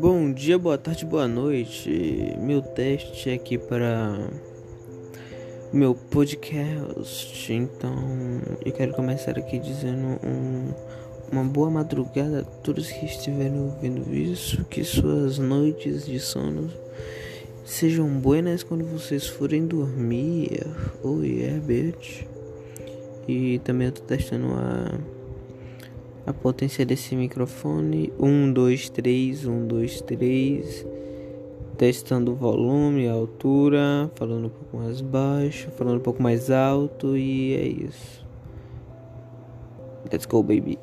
Bom dia, boa tarde, boa noite. Meu teste é aqui para meu podcast. Então, eu quero começar aqui dizendo um, uma boa madrugada a todos que estiverem ouvindo isso. Que suas noites de sono sejam buenas quando vocês forem dormir. Oh yeah, bitch. E também eu tô testando a a potência desse microfone. 1, 2, 3, 1, 2, 3. Testando o volume, a altura, falando um pouco mais baixo, falando um pouco mais alto e é isso. Let's go, baby.